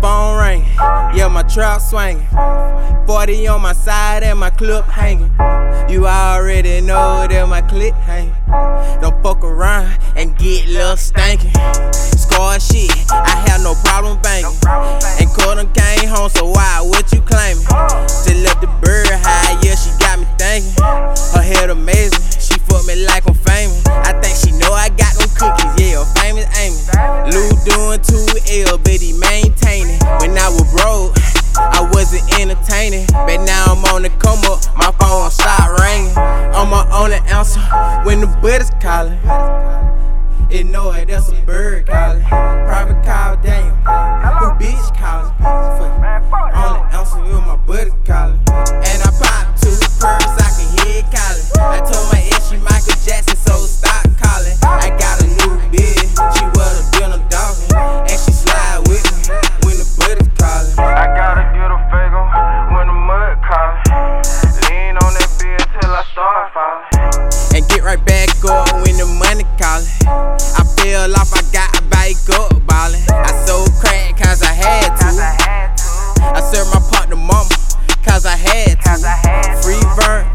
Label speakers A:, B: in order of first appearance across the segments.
A: Phone ring, yeah, my trap swinging. 40 on my side and my clip hanging. Already know that my clip hanging. Don't fuck around and get lil' stankin'. Scar shit, I have no problem banging. And Corden came home, so why, what you claiming? Just left the bird high, yeah, she got me thinking. Her head amazing, she fuck me like I'm famous. I think she know I got them cookies, yeah, famous Amy. Lou doing 2L, but he maintaining. When I was broke, I wasn't entertaining. But now I'm on the come up, only when the bird is calling. It know it, that's a bird calling. Cause I had. Free burn,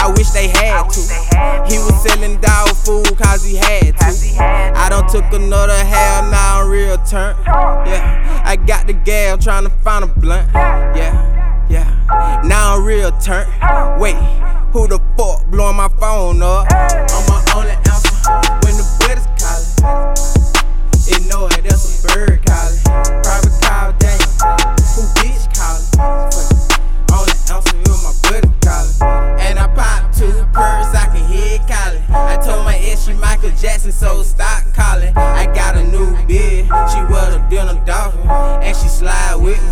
A: I wish they had I wish they to. He was selling dog food cause he had to. I done took another hell, now I'm real turn. Yeah, I got the I'm trying to find a blunt. Yeah, yeah, now I'm real turn. Wait, who the fuck blowing my phone up? stock calling. I got a new bitch, she was a dinner dolphin, and she slide with me.